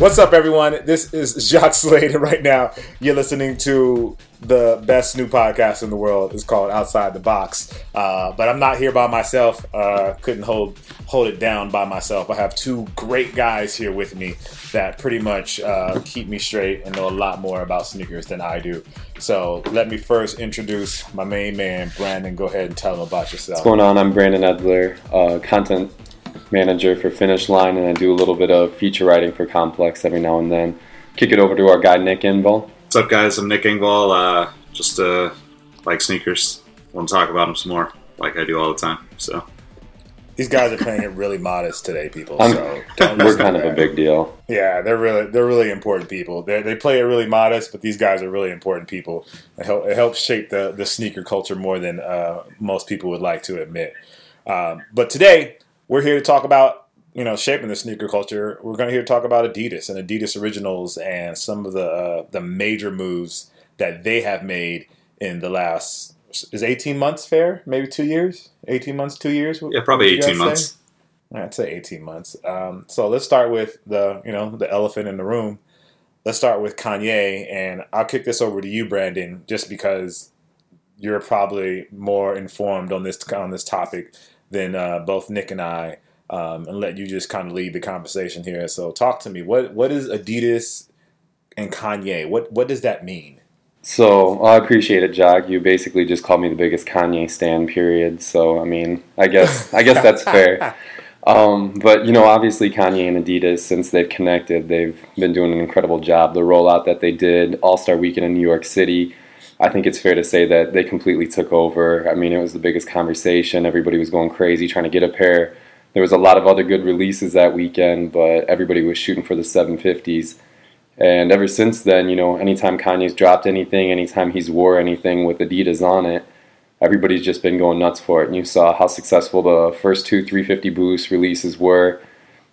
What's up, everyone? This is Jacques Slade, and right now you're listening to the best new podcast in the world. It's called Outside the Box. Uh, but I'm not here by myself. Uh, couldn't hold hold it down by myself. I have two great guys here with me that pretty much uh, keep me straight and know a lot more about sneakers than I do. So let me first introduce my main man, Brandon. Go ahead and tell them about yourself. What's going on? I'm Brandon Edler, uh, content manager for Finish Line, and I do a little bit of feature writing for Complex every now and then. Kick it over to our guy Nick Engvall. What's up, guys? I'm Nick Engvall. Uh, just uh, like sneakers. Want to talk about them some more, like I do all the time. So These guys are playing it really modest today, people. I'm- So don't We're kind of a big deal. Yeah, they're really they're really important people. They they play it really modest, but these guys are really important people. It, help, it helps shape the the sneaker culture more than uh, most people would like to admit. Um, but today we're here to talk about you know shaping the sneaker culture. We're going to here talk about Adidas and Adidas Originals and some of the uh, the major moves that they have made in the last is eighteen months fair? Maybe two years? Eighteen months? Two years? yeah, probably Would you guys 18 say? months. I'd say 18 months. Um, so let's start with the, you know, the elephant in the room. Let's start with Kanye, and I'll kick this over to you, Brandon, just because you're probably more informed on this on this topic than uh, both Nick and I, um, and let you just kind of lead the conversation here. So talk to me. What what is Adidas and Kanye? What what does that mean? So I appreciate it, Jacques. You basically just called me the biggest Kanye stan. Period. So I mean, I guess I guess that's fair. Um, but you know, obviously Kanye and Adidas, since they've connected, they've been doing an incredible job. The rollout that they did, All Star Weekend in New York City, I think it's fair to say that they completely took over. I mean, it was the biggest conversation. Everybody was going crazy trying to get a pair. There was a lot of other good releases that weekend, but everybody was shooting for the 750s. And ever since then, you know, anytime Kanye's dropped anything, anytime he's wore anything with Adidas on it, everybody's just been going nuts for it. And you saw how successful the first two 350 Boost releases were,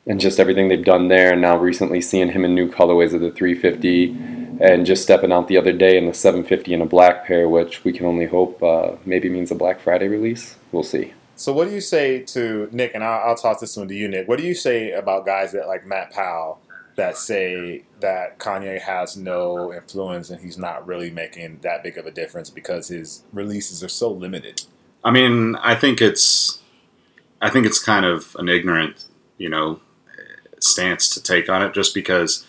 and just everything they've done there. And now recently seeing him in new colorways of the 350, and just stepping out the other day in the 750 in a black pair, which we can only hope uh, maybe means a Black Friday release. We'll see. So what do you say to Nick? And I'll, I'll toss this one to you, Nick. What do you say about guys that like Matt Powell that say that Kanye has no influence and he's not really making that big of a difference because his releases are so limited? I mean, I think it's, I think it's kind of an ignorant, you know, stance to take on it, just because,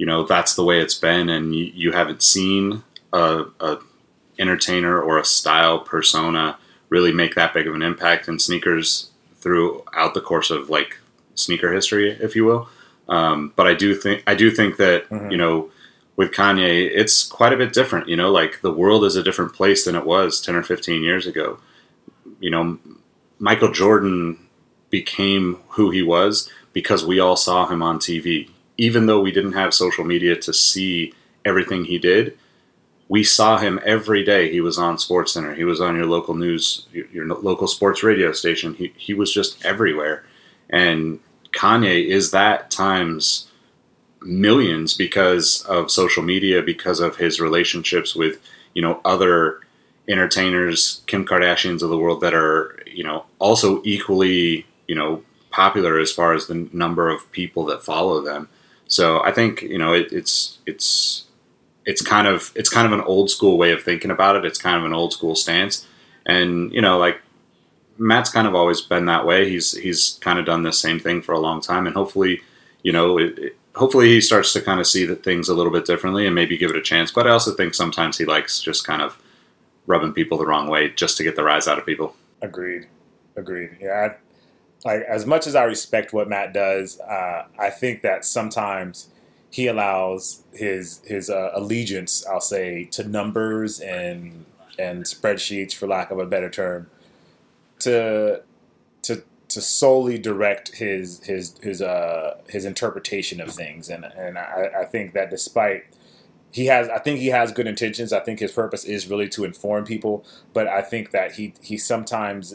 you know, that's the way it's been, and you, you haven't seen a, a entertainer or a style persona really make that big of an impact in sneakers throughout the course of like sneaker history, if you will. Um, but I do think I do think that Mhm. you know with Kanye, it's quite a bit different. You know, like the world is a different place than it was ten or fifteen years ago. You know, Michael Jordan became who he was because we all saw him on TV. Even though we didn't have social media to see everything he did, we saw him every day. He was on Sports Center. He was on your local news, your, your local sports radio station. He he was just everywhere. And Kanye is that times millions because of social media, because of his relationships with you know other entertainers, Kim Kardashians of the world that are you know also equally you know popular as far as the number of people that follow them. So I think you know it, it's it's it's kind of it's kind of an old school way of thinking about it. It's kind of an old school stance, and you know like Matt's kind of always been that way. He's he's kind of done the same thing for a long time, and hopefully you know it, it- hopefully he starts to kind of see that things a little bit differently and maybe give it a chance. But I also think sometimes he likes just kind of rubbing people the wrong way just to get the rise out of people. Agreed. Agreed. Yeah. Like as much as I respect what Matt does, uh, I think that sometimes he allows his his uh, allegiance, I'll say, to numbers and and spreadsheets, for lack of a better term, to to to solely direct his his his uh his interpretation of things, and and I, I think that despite he has, I think he has good intentions. I think his purpose is really to inform people, but I think that he he sometimes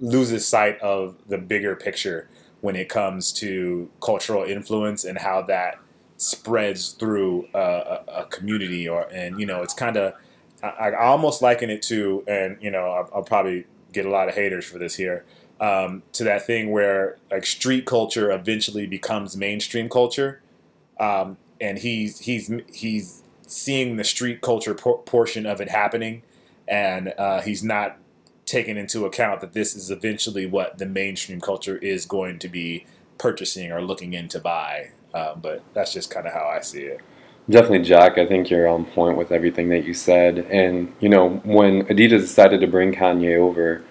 loses sight of the bigger picture when it comes to cultural influence and how that spreads through a, a, community or and you know it's kind of I, I almost liken it to and you know I'll, I'll probably get a lot of haters for this here um, to that thing where like street culture eventually becomes mainstream culture um, and he's he's he's seeing the street culture por- portion of it happening, and uh, he's not taking into account that this is eventually what the mainstream culture is going to be purchasing or looking in to buy. Um, but that's just kind of how I see it. Definitely, Jacques. I think you're on point with everything that you said. And, you know, when Adidas decided to bring Kanye over,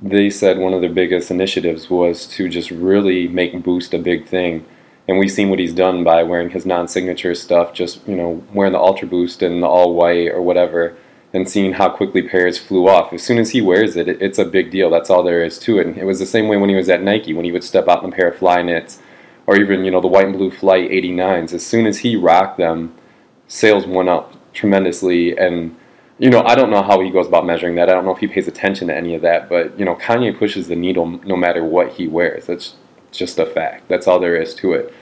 they said one of their biggest initiatives was to just really make Boost a big thing. And we've seen what he's done by wearing his non signature stuff, just, you know, wearing the Ultra Boost and the all white or whatever, and seeing how quickly pairs flew off. As soon as he wears it, it's a big deal. That's all there is to it. And it was the same way when he was at Nike, when he would step out in a pair of Flyknits or even, you know, the white and blue Flight 89s. As soon as he rocked them, sales went up tremendously. And, you know, I don't know how he goes about measuring that. I don't know if he pays attention to any of that. But, you know, Kanye pushes the needle no matter what he wears. That's just a fact. That's all there is to it.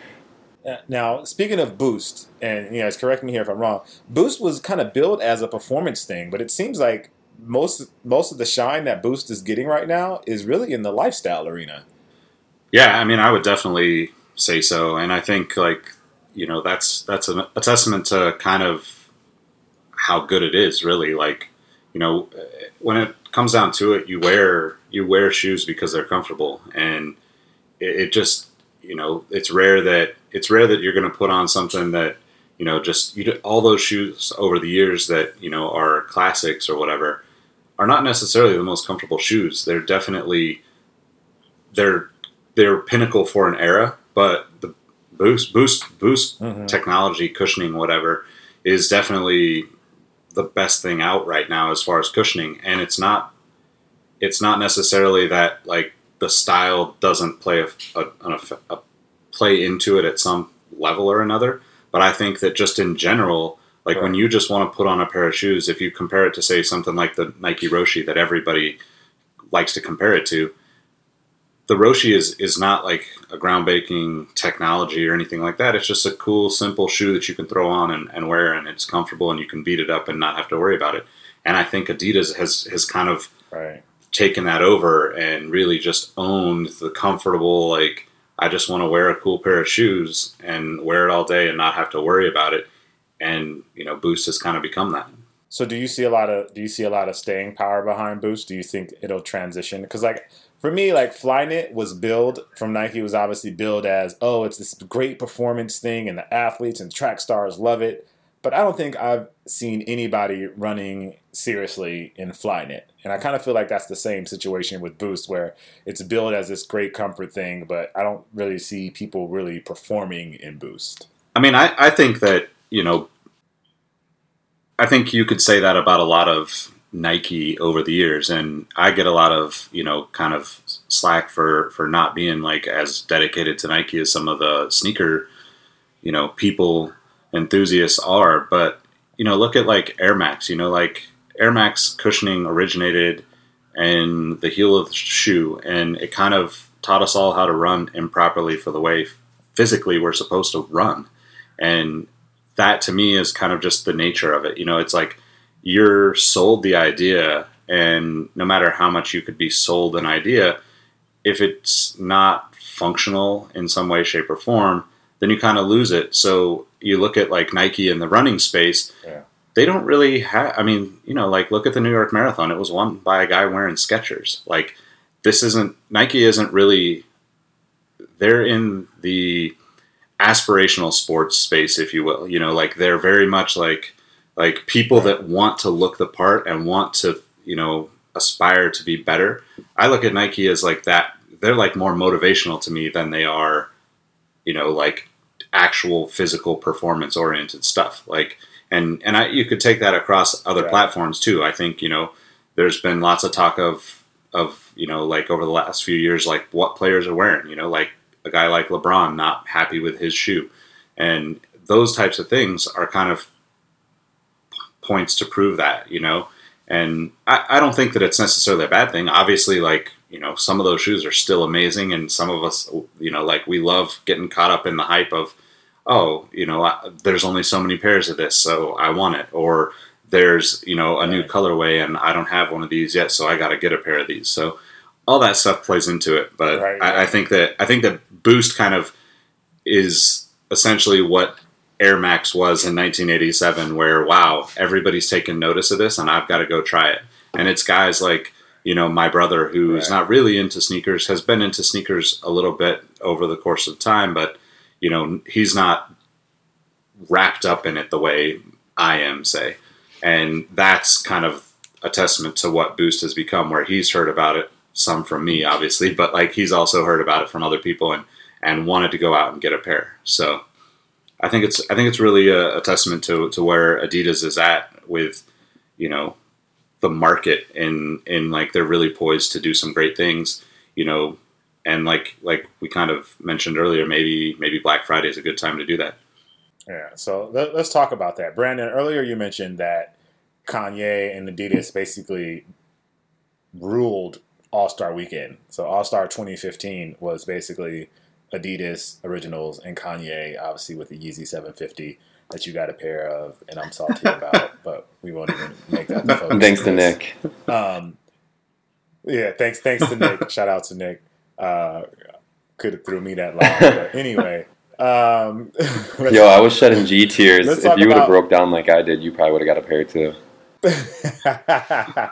Now, speaking of Boost, and you guys correct me here if I'm wrong, Boost was kind of billed as a performance thing, but it seems like most most of the shine that Boost is getting right now is really in the lifestyle arena. Yeah, I mean, I would definitely say so, and I think like you know that's that's a, a testament to kind of how good it is. Really, like you know, when it comes down to it, you wear you wear shoes because they're comfortable, and it, it just you know it's rare that it's rare that you're going to put on something that you know just you all those shoes over the years that you know are classics or whatever are not necessarily the most comfortable shoes. They're definitely they're they're pinnacle for an era, but the boost boost boost mm-hmm. technology cushioning whatever is definitely the best thing out right now as far as cushioning and it's not it's not necessarily that like the style doesn't play a, a, a, play into it at some level or another. But I think that just in general, like right. when you just want to put on a pair of shoes, if you compare it to say something like the Nike Roshe that everybody likes to compare it to, the Roshe is is not like a groundbreaking technology or anything like that. It's just a cool, simple shoe that you can throw on and, and wear, and it's comfortable, and you can beat it up and not have to worry about it. And I think Adidas has has kind of right taken that over and really just owned the comfortable like I just want to wear a cool pair of shoes and wear it all day and not have to worry about it. And you know, Boost has kind of become that. So do you see a lot of do you see a lot of staying power behind Boost? Do you think it'll transition? Because like for me, like Flyknit was billed from Nike was obviously billed as oh it's this great performance thing and the athletes and track stars love it. But I don't think I've seen anybody running seriously in Flyknit. And I kind of feel like that's the same situation with Boost, where it's billed as this great comfort thing, but I don't really see people really performing in Boost. I mean, I, I think that, you know, I think you could say that about a lot of Nike over the years, and I get a lot of you know kind of slack for for not being like as dedicated to Nike as some of the sneaker you know people enthusiasts are. But you know, look at like Air Max. You know, like Air Max cushioning originated in the heel of the shoe, and it kind of taught us all how to run improperly for the way physically we're supposed to run. And that to me is kind of just the nature of it. You know, it's like you're sold the idea, and no matter how much you could be sold an idea, if it's not functional in some way, shape, or form, then you kind of lose it. So you look at like Nike in the running space, yeah. they don't really have. I mean, you know, like look at the New York Marathon. It was won by a guy wearing Skechers. Like this isn't Nike isn't really. They're in the aspirational sports space, if you will. You know, like they're very much like like people that want to look the part and want to you know aspire to be better. I look at Nike as like that. They're like more motivational to me than they are, you know, like actual physical performance oriented stuff. Like, and and I, you could take that across other right. platforms too. I think you know there's been lots of talk of of you know like over the last few years like what players are wearing. You know, like a guy like LeBron not happy with his shoe, and those types of things are kind of points to prove that. You know. And I, I don't think that it's necessarily a bad thing. Obviously, like you know, some of those shoes are still amazing, and some of us, you know, like we love getting caught up in the hype of, oh, you know, I, there's only so many pairs of this, so I want it, or there's you know a new colorway and I don't have one of these yet, so I got to get a pair of these. So all that stuff plays into it, but right, I, I think that I think that Boost kind of is essentially what Air Max was in 1987, where wow, everybody's taking notice of this, and I've got to go try it. And it's guys like you know my brother who's Right. not really into sneakers, has been into sneakers a little bit over the course of time, but you know he's not wrapped up in it the way I am, say. And that's kind of a testament to what Boost has become, where he's heard about it, some from me, obviously, but like he's also heard about it from other people and and wanted to go out and get a pair. So I think it's I think it's really a, a testament to to where Adidas is at with you know the market and and like they're really poised to do some great things, you know, and like like we kind of mentioned earlier, maybe maybe Black Friday is a good time to do that. Yeah, so let, let's talk about that. Brandon, earlier you mentioned that Kanye and Adidas basically ruled All Star Weekend. So All Star 2015 was basically Adidas Originals and Kanye, obviously with the Yeezy 750 that you got a pair of, and I'm salty about, but we won't even make that the focus. Thanks to. Nick. Um, yeah, thanks, thanks to Nick. Shout out to Nick. Uh, could have threw me that line, but anyway. Um, Yo, I was shedding G tears. If you would have about- broke down like I did, you probably would have got a pair too.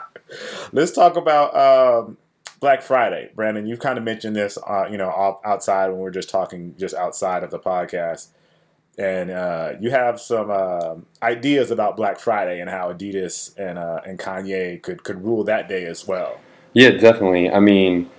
Let's talk about um, Black Friday, Brandon. You've kind of mentioned this, uh, you know, out- outside when we are just talking, just outside of the podcast, and uh, you have some um ideas about Black Friday and how Adidas and uh, and Kanye could could rule that day as well. Yeah, definitely. I mean,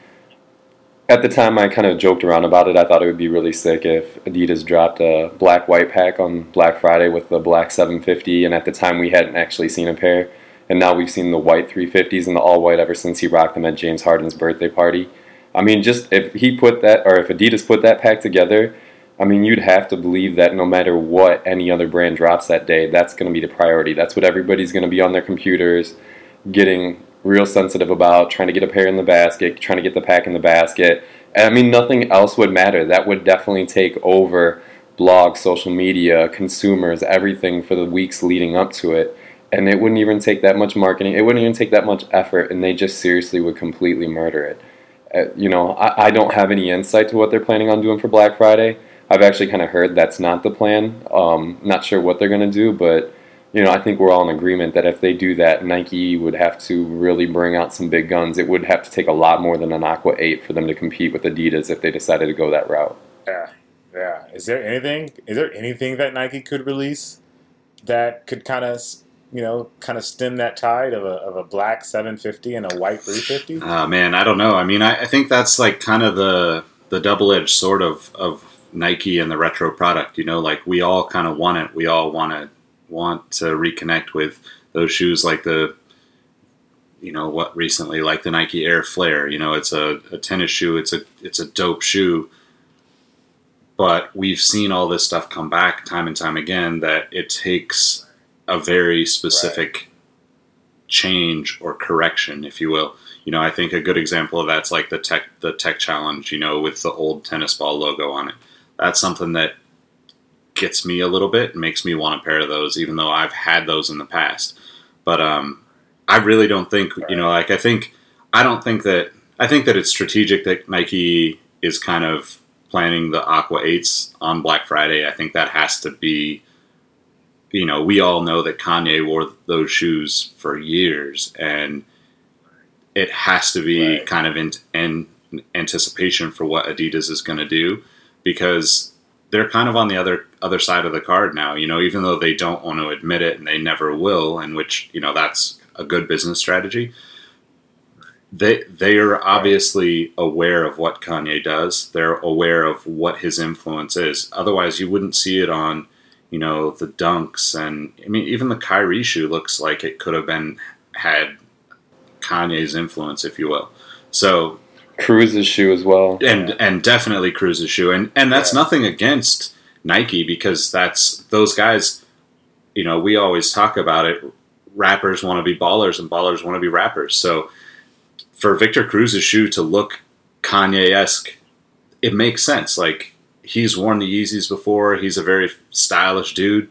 at the time, I kind of joked around about it. I thought it would be really sick if Adidas dropped a black white pack on Black Friday with the black 750, and at the time, we hadn't actually seen a pair. And now we've seen the white 350s and the all white ever since he rocked them at James Harden's birthday party. I mean, just if he put that, or if Adidas put that pack together, I mean, you'd have to believe that no matter what any other brand drops that day, that's going to be the priority. That's what everybody's going to be on their computers getting real sensitive about, trying to get a pair in the basket, trying to get the pack in the basket. And I mean, nothing else would matter. That would definitely take over blogs, social media, consumers, everything for the weeks leading up to it. And it wouldn't even take that much marketing. It wouldn't even take that much effort, and they just seriously would completely murder it. Uh, you know, I, I don't have any insight to what they're planning on doing for Black Friday. I've actually kind of heard that's not the plan. Um, not sure what they're going to do, but you know, I think we're all in agreement that if they do that, Nike would have to really bring out some big guns. It would have to take a lot more than an Aqua 8 for them to compete with Adidas if they decided to go that route. Yeah, yeah. Is there anything? Is there anything that Nike could release that could kind of, you know, kind of stem that tide of a of a black 750 and a white 350? Uh, man, I don't know. I mean, I, I think that's like kind of the the double edged sword of of Nike and the retro product. You know, like we all kind of want it. We all want to want to reconnect with those shoes, like the you know what recently, like the Nike Air Flare. You know, it's a, a tennis shoe. It's a it's a dope shoe. But we've seen all this stuff come back time and time again that it takes a very specific change or correction, if you will. You know, I think a good example of that's like the tech the tech challenge, you know, with the old tennis ball logo on it. That's something that gets me a little bit, and makes me want a pair of those, even though I've had those in the past. But um, I really don't think, you know, like I think I don't think that I think that it's strategic that Nike is kind of planning the Aqua Eights on Black Friday. I think that has to be you know, we all know that Kanye wore those shoes for years, and it has to be Right. kind of in, in anticipation for what Adidas is going to do because they're kind of on the other other side of the card now. You know, even though they don't want to admit it and they never will, and which you know that's a good business strategy. They they are obviously aware of what Kanye does. They're aware of what his influence is. Otherwise, you wouldn't see it on you know the dunks and I mean even the Kyrie shoe looks like it could have been had Kanye's influence, if you will. So Cruz's shoe as well. and and definitely Cruz's shoe, and and that's Yeah. nothing against Nike because that's those guys. You know, we always talk about it. Rappers want to be ballers, and ballers want to be rappers. So for Victor Cruz's shoe to look Kanye esque, it makes sense. Like he's worn the Yeezys before. He's a very stylish dude.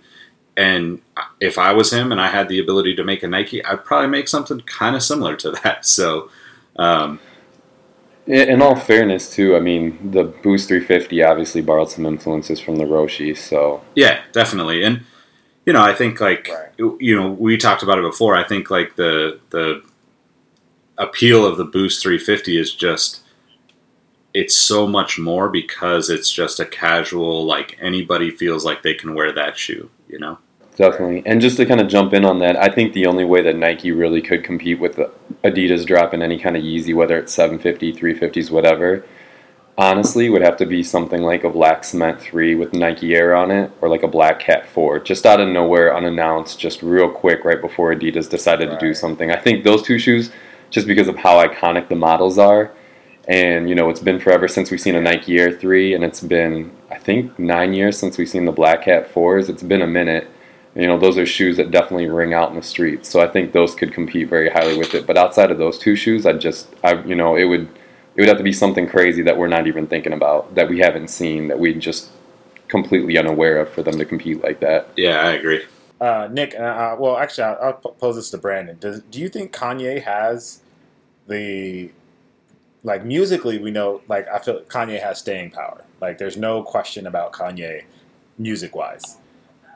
And if I was him and I had the ability to make a Nike, I'd probably make something kind of similar to that. So, um, In all fairness, too, I mean, the Boost 350 obviously borrowed some influences from the Roshe, so Yeah, definitely. And you know, I think like Right. you know, we talked about it before. I think like the the appeal of the Boost 350 is just it's so much more because it's just a casual like anybody feels like they can wear that shoe, you know. Definitely. And just to kind of jump in on that, I think the only way that Nike really could compete with the Adidas dropping any kind of Yeezy, whether it's 750, 350s, whatever, honestly would have to be something like a Black Cement 3 with Nike Air on it, or like a Black Cat 4, just out of nowhere, unannounced, just real quick, right before Adidas decided to do something. I think those two shoes, just because of how iconic the models are, and you know it's been forever since we've seen a Nike Air 3, and it's been I think nine years since we've seen the Black Cat 4s. It's been a minute. You know, those are shoes that definitely ring out in the streets. So I think those could compete very highly with it. But outside of those two shoes, I just, I, you know, it would, it would have to be something crazy that we're not even thinking about, that we haven't seen, that we just completely unaware of for them to compete like that. Yeah, I agree. Uh, Nick, uh, uh, well, actually, I'll, I'll pose this to Brandon. Does, do you think Kanye has the like musically? We know, like, I feel Kanye has staying power. Like, there's no question about Kanye, music wise.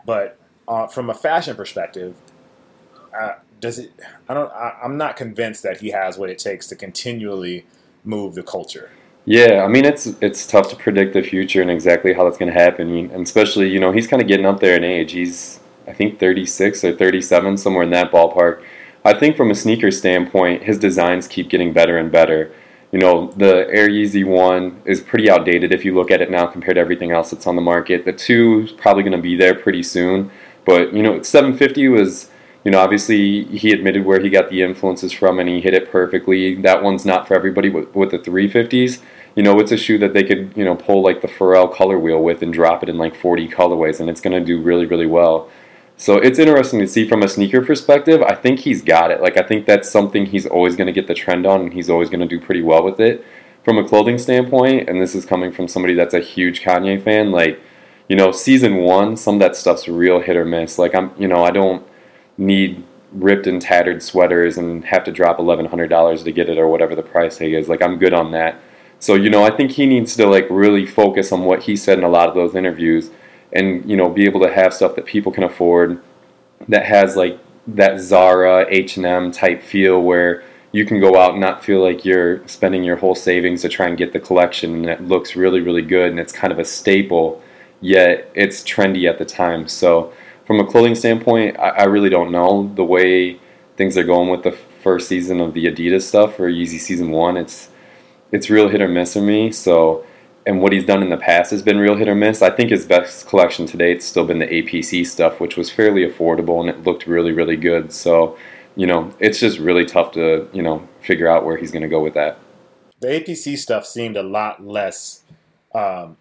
But uh, from a fashion perspective, uh, does it? I don't. I, I'm not convinced that he has what it takes to continually move the culture. Yeah, I mean it's it's tough to predict the future and exactly how that's going to happen, and especially you know he's kind of getting up there in age. He's I think 36 or 37, somewhere in that ballpark. I think from a sneaker standpoint, his designs keep getting better and better. You know, the Air Yeezy one is pretty outdated if you look at it now compared to everything else that's on the market. The two is probably going to be there pretty soon, but you know, 750 was you know, obviously he admitted where he got the influences from and he hit it perfectly. That one's not for everybody with, with the 350s. You know, it's a shoe that they could, you know, pull like the Pharrell color wheel with and drop it in like 40 colorways and it's going to do really, really well. So it's interesting to see from a sneaker perspective. I think he's got it. Like, I think that's something he's always going to get the trend on and he's always going to do pretty well with it. From a clothing standpoint, and this is coming from somebody that's a huge Kanye fan, like, you know, season one, some of that stuff's real hit or miss. Like, I'm, you know, I don't need ripped and tattered sweaters and have to drop eleven hundred dollars to get it or whatever the price tag is. Like I'm good on that. So you know, I think he needs to like really focus on what he said in a lot of those interviews, and you know, be able to have stuff that people can afford, that has like that Zara H and M type feel where you can go out and not feel like you're spending your whole savings to try and get the collection, and it looks really really good, and it's kind of a staple, yet it's trendy at the time. So from a clothing standpoint, I, I really don't know the way things are going with the first season of the Adidas stuff or Yeezy season one. It's it's real hit or miss for me. So, and what he's done in the past has been real hit or miss. I think his best collection to date's still been the APC stuff, which was fairly affordable and it looked really really good. So, you know, it's just really tough to you know figure out where he's going to go with that. The APC stuff seemed a lot less um,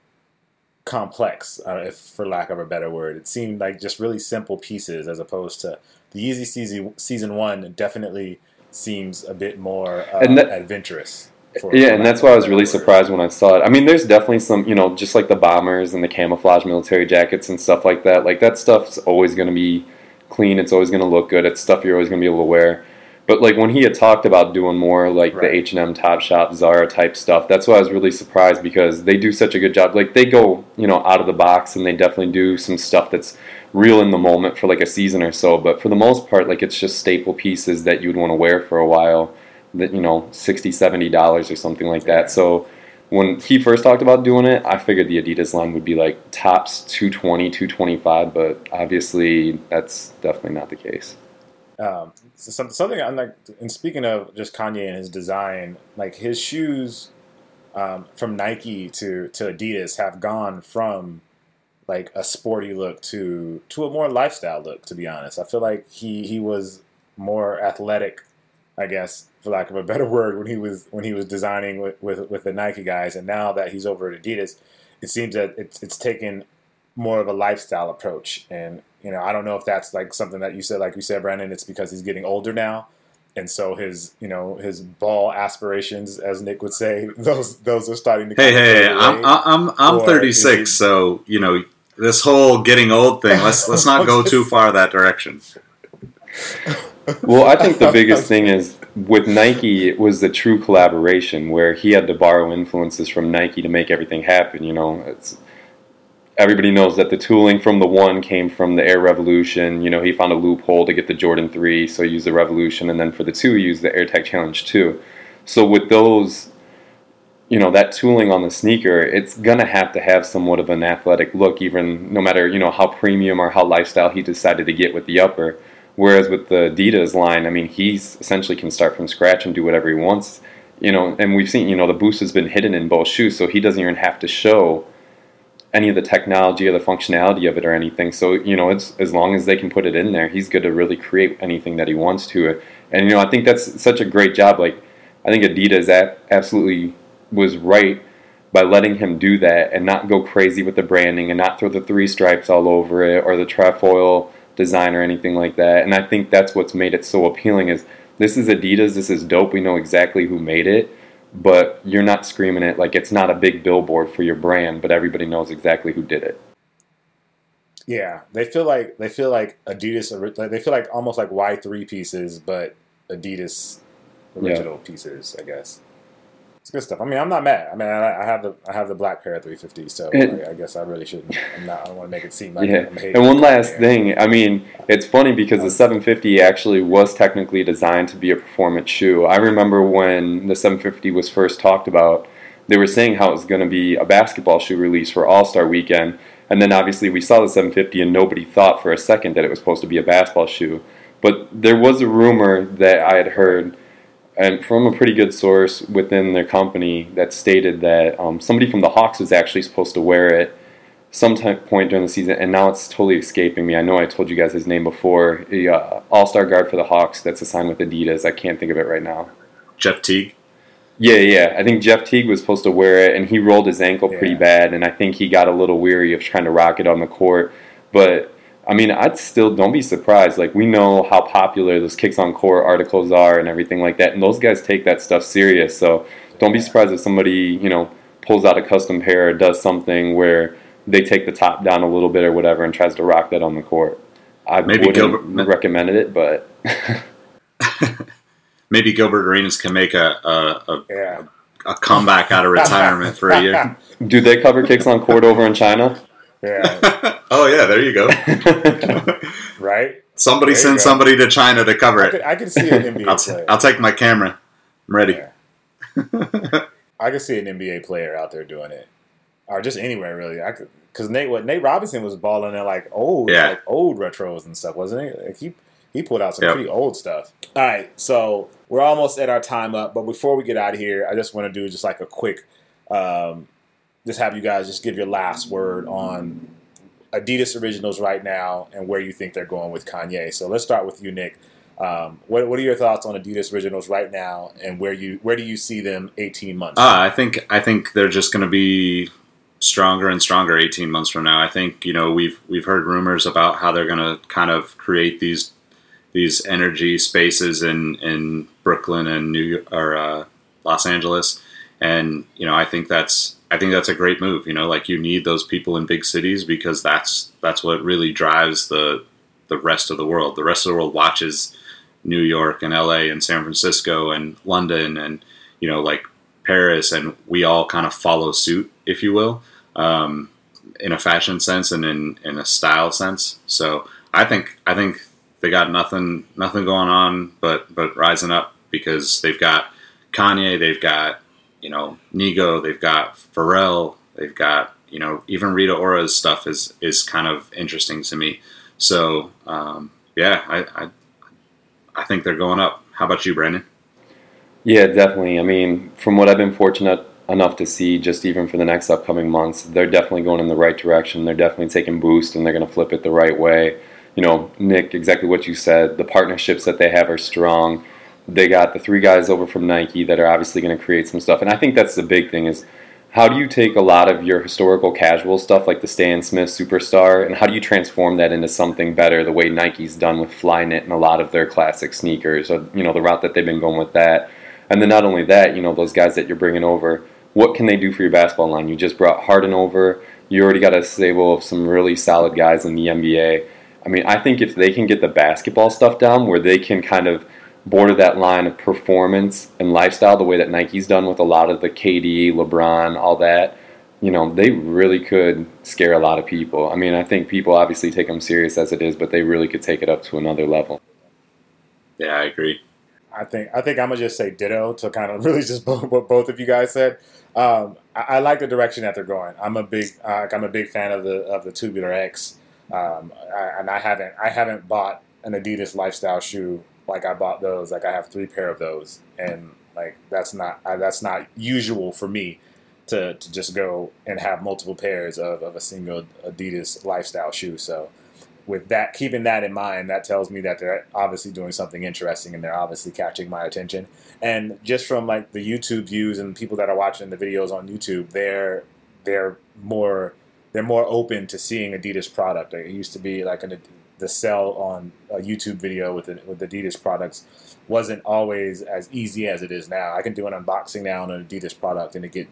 complex, uh, if for lack of a better word. It seemed like just really simple pieces, as opposed to the Yeezy season season one. Definitely seems a bit more uh, that- adventurous. for- Yeah, for and that's why I was really word. surprised when I saw it. I mean, there's definitely some, you know, just like the bombers and the camouflage military jackets and stuff like that. Like that stuff's always going to be clean. It's always going to look good. It's stuff you're always going to be able to wear. But like when he had talked about doing more like the H and M Top Shop Zara type stuff, that's why I was really surprised because they do such a good job. Like they go, you know, out of the box and they definitely do some stuff that's real in the moment for like a season or so. But for the most part, like it's just staple pieces that you'd want to wear for a while that you know 60 70 dollars or something like that so when he first talked about doing it i figured the adidas line would be like tops 220 225 but obviously that's definitely not the case Um, so some, something I'm like, and speaking of just Kanye and his design, like his shoes um, from Nike to to Adidas have gone from like a sporty look to to a more lifestyle look. To be honest, I feel like he he was more athletic, I guess, for lack of a better word, when he was when he was designing with with, with the Nike guys, and now that he's over at Adidas, it seems that it's it's taken more of a lifestyle approach. And you know, I don't know if that's like something that you said, like you said, Brandon. It's because he's getting older now, and so his you know his ball aspirations, as Nick would say, those those are starting to. Hey, hey, fade hey, I'm. I'm I'm Or 36, he- so you know this whole getting old thing. Let's let's not go too far that direction. well, I think the biggest thing is with Nike it was the true collaboration where he had to borrow influences from Nike to make everything happen. You know, it's everybody knows that the tooling from the one came from the Air Revolution. You know, he found a loophole to get the Jordan 3, so he used the Revolution, and then for the 2, he used the Air Tech Challenge 2. So with those, you know, that tooling on the sneaker, it's going to have to have somewhat of an athletic look, even no matter, you know, how premium or how lifestyle he decided to get with the upper. Whereas with the Adidas line, I mean, he's essentially can start from scratch and do whatever he wants. You know, and we've seen, you know, the boost has been hidden in both shoes, so he doesn't even have to show any of the technology or the functionality of it or anything. So you know, it's as long as they can put it in there, he's good to really create anything that he wants to. It. And you know, I think that's such a great job. Like I think Adidas absolutely was right by letting him do that and not go crazy with the branding and not throw the three stripes all over it or the trefoil design or anything like that. And I think that's what's made it so appealing is this is Adidas, this is dope. We know exactly who made it but you're not screaming it like it's not a big billboard for your brand, but everybody knows exactly who did it. Yeah, they feel like they feel like Adidas. They feel like almost like Y three pieces, but Adidas original yeah. pieces, I guess. It's good stuff. I mean, I'm not mad. I mean, I, I have the I have the black pair of 350, so it, I, I, guess I really shouldn't. I'm not. I don't want to make it seem like yeah. I'm hating. And one last thing. I mean, it's funny because the um, 750 actually was technically designed to be a performance shoe. I remember when the 750 was first talked about, they were saying how it was going to be a basketball shoe release for All Star Weekend, and then obviously we saw the 750, and nobody thought for a second that it was supposed to be a basketball shoe. But there was a rumor that I had heard and from a pretty good source within their company that stated that um, somebody from the Hawks was actually supposed to wear it some point during the season, and now it's totally escaping me. I know I told you guys his name before. A uh, All-Star guard for the Hawks that's assigned with Adidas. I can't think of it right now. Jeff Teague. Yeah, yeah. I think Jeff Teague was supposed to wear it, and he rolled his ankle pretty bad, and I think he got a little weary of trying to rock it on the court. But I mean, I'd still don't be surprised. Like we know how popular those kicks on court articles are and everything like that, and those guys take that stuff serious. So don't be surprised if somebody you know pulls out a custom pair or does something where they take the top down a little bit or whatever and tries to rock that on the court. I maybe wouldn't Gilbert, recommended it, but maybe Gilbert Arenas can make a a, a, yeah. a comeback out of retirement for a year. Do they cover kicks on court over in China? Yeah. Oh yeah, there you go. right. Somebody send somebody to China to cover it. I can, see an NBA I'll, player. I'll take my camera. I'm ready. Yeah. I can see an NBA player out there doing it, or just anywhere really. I could because Nate what Nate Robinson was balling in like old yeah. like old retros and stuff, wasn't it? Like he he put out some yep. pretty old stuff. All right, so we're almost at our time up, but before we get out of here, I just want to do just like a quick um, just have you guys just give your last word on Adidas Originals right now and where you think they're going with Kanye. So let's start with you, Nick. Um, what, what are your thoughts on Adidas Originals right now, and where you where do you see them eighteen months? Uh, I think I think they're just going to be stronger and stronger eighteen months from now. I think you know we've we've heard rumors about how they're going to kind of create these these energy spaces in in Brooklyn and New or uh, Los Angeles, and you know I think that's I think that's a great move. You know, like you need those people in big cities because that's that's what really drives the the rest of the world. The rest of the world watches New York and LA and San Francisco and London and you know like Paris, and we all kind of follow suit, if you will, um, in a fashion sense and in in a style sense. So I think I think they got nothing nothing going on but but rising up because they've got Kanye, they've got you know Nigo, they've got Pharrell, they've got you know even Rita Ora's stuff is is kind of interesting to me. So um, yeah, I, I I think they're going up. How about you, Brandon? Yeah, definitely. I mean, from what I've been fortunate enough to see, just even for the next upcoming months, they're definitely going in the right direction. They're definitely taking boost, and they're going to flip it the right way. You know, Nick, exactly what you said. The partnerships that they have are strong they got the three guys over from Nike that are obviously going to create some stuff. And I think that's the big thing is how do you take a lot of your historical casual stuff like the Stan Smith Superstar and how do you transform that into something better the way Nike's done with Flyknit and a lot of their classic sneakers or you know the route that they've been going with that. And then not only that, you know those guys that you're bringing over, what can they do for your basketball line? You just brought Harden over. You already got a stable of some really solid guys in the NBA I mean, I think if they can get the basketball stuff down where they can kind of border that line of performance and lifestyle the way that Nike's done with a lot of the KD, LeBron, all that, you know, they really could scare a lot of people. I mean, I think people obviously take them serious as it is, but they really could take it up to another level. Yeah, I agree. I think I think I'm gonna just say ditto to kind of really just what both of you guys said. Um, I, I, like the direction that they're going. I'm a big uh, I'm a big fan of the of the Tubular X, um, I, and I haven't I haven't bought an Adidas lifestyle shoe like I bought those. Like I have three pair of those, and like that's not uh, that's not usual for me to, to just go and have multiple pairs of, of a single Adidas lifestyle shoe. So with that, keeping that in mind, that tells me that they're obviously doing something interesting and they're obviously catching my attention. And just from like the YouTube views and people that are watching the videos on YouTube, they're they're more they're more open to seeing Adidas product. It used to be like an, the sell on a YouTube video with with Adidas products wasn't always as easy as it is now. I can do an unboxing now on an Adidas product and it get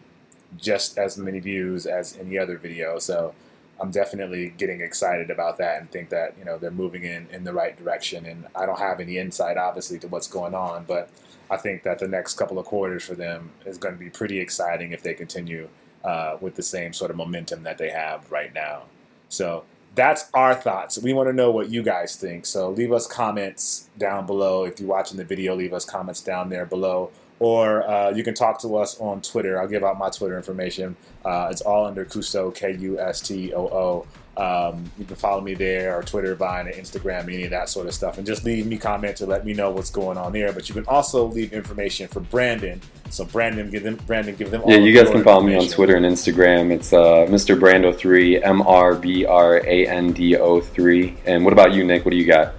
just as many views as any other video. So I'm definitely getting excited about that and think that you know they're moving in in the right direction. And I don't have any insight, obviously, to what's going on, but I think that the next couple of quarters for them is going to be pretty exciting if they continue uh, with the same sort of momentum that they have right now. So that's our thoughts. We want to know what you guys think. So leave us comments down below. If you're watching the video, leave us comments down there below or uh, you can talk to us on Twitter. I'll give out my Twitter information. Uh, it's all under Kustoo, K U S T O O. Um, you can follow me there, or Twitter, Vine, or Instagram, any of that sort of stuff, and just leave me comments to let me know what's going on there. But you can also leave information for Brandon. So Brandon, give them Brandon, give them. yeah, you guys can follow me on Twitter and Instagram. It's uh, Mr. Brando three, M R B R A N D O three. And what about you, Nick? What do you got?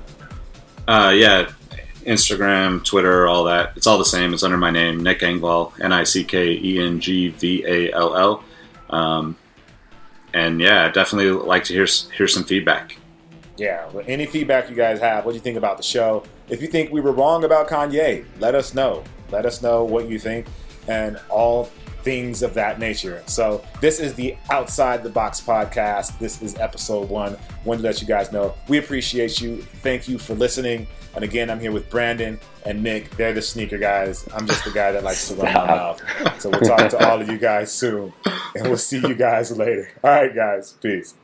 Uh, yeah, Instagram, Twitter, all that. It's all the same. It's under my name, Nick Engvall, N I C K E N G V A L L. And yeah, definitely like to hear hear some feedback. Yeah, any feedback you guys have, what do you think about the show? If you think we were wrong about Kanye, let us know. Let us know what you think, and all things of that nature. So this is the Outside the Box podcast. This is episode one. Wanted to let you guys know we appreciate you. Thank you for listening. And again, I'm here with Brandon and Nick. They're the sneaker guys. I'm just the guy that likes to run my mouth. So we'll talk to all of you guys soon, and we'll see you guys later. All right, guys. Peace.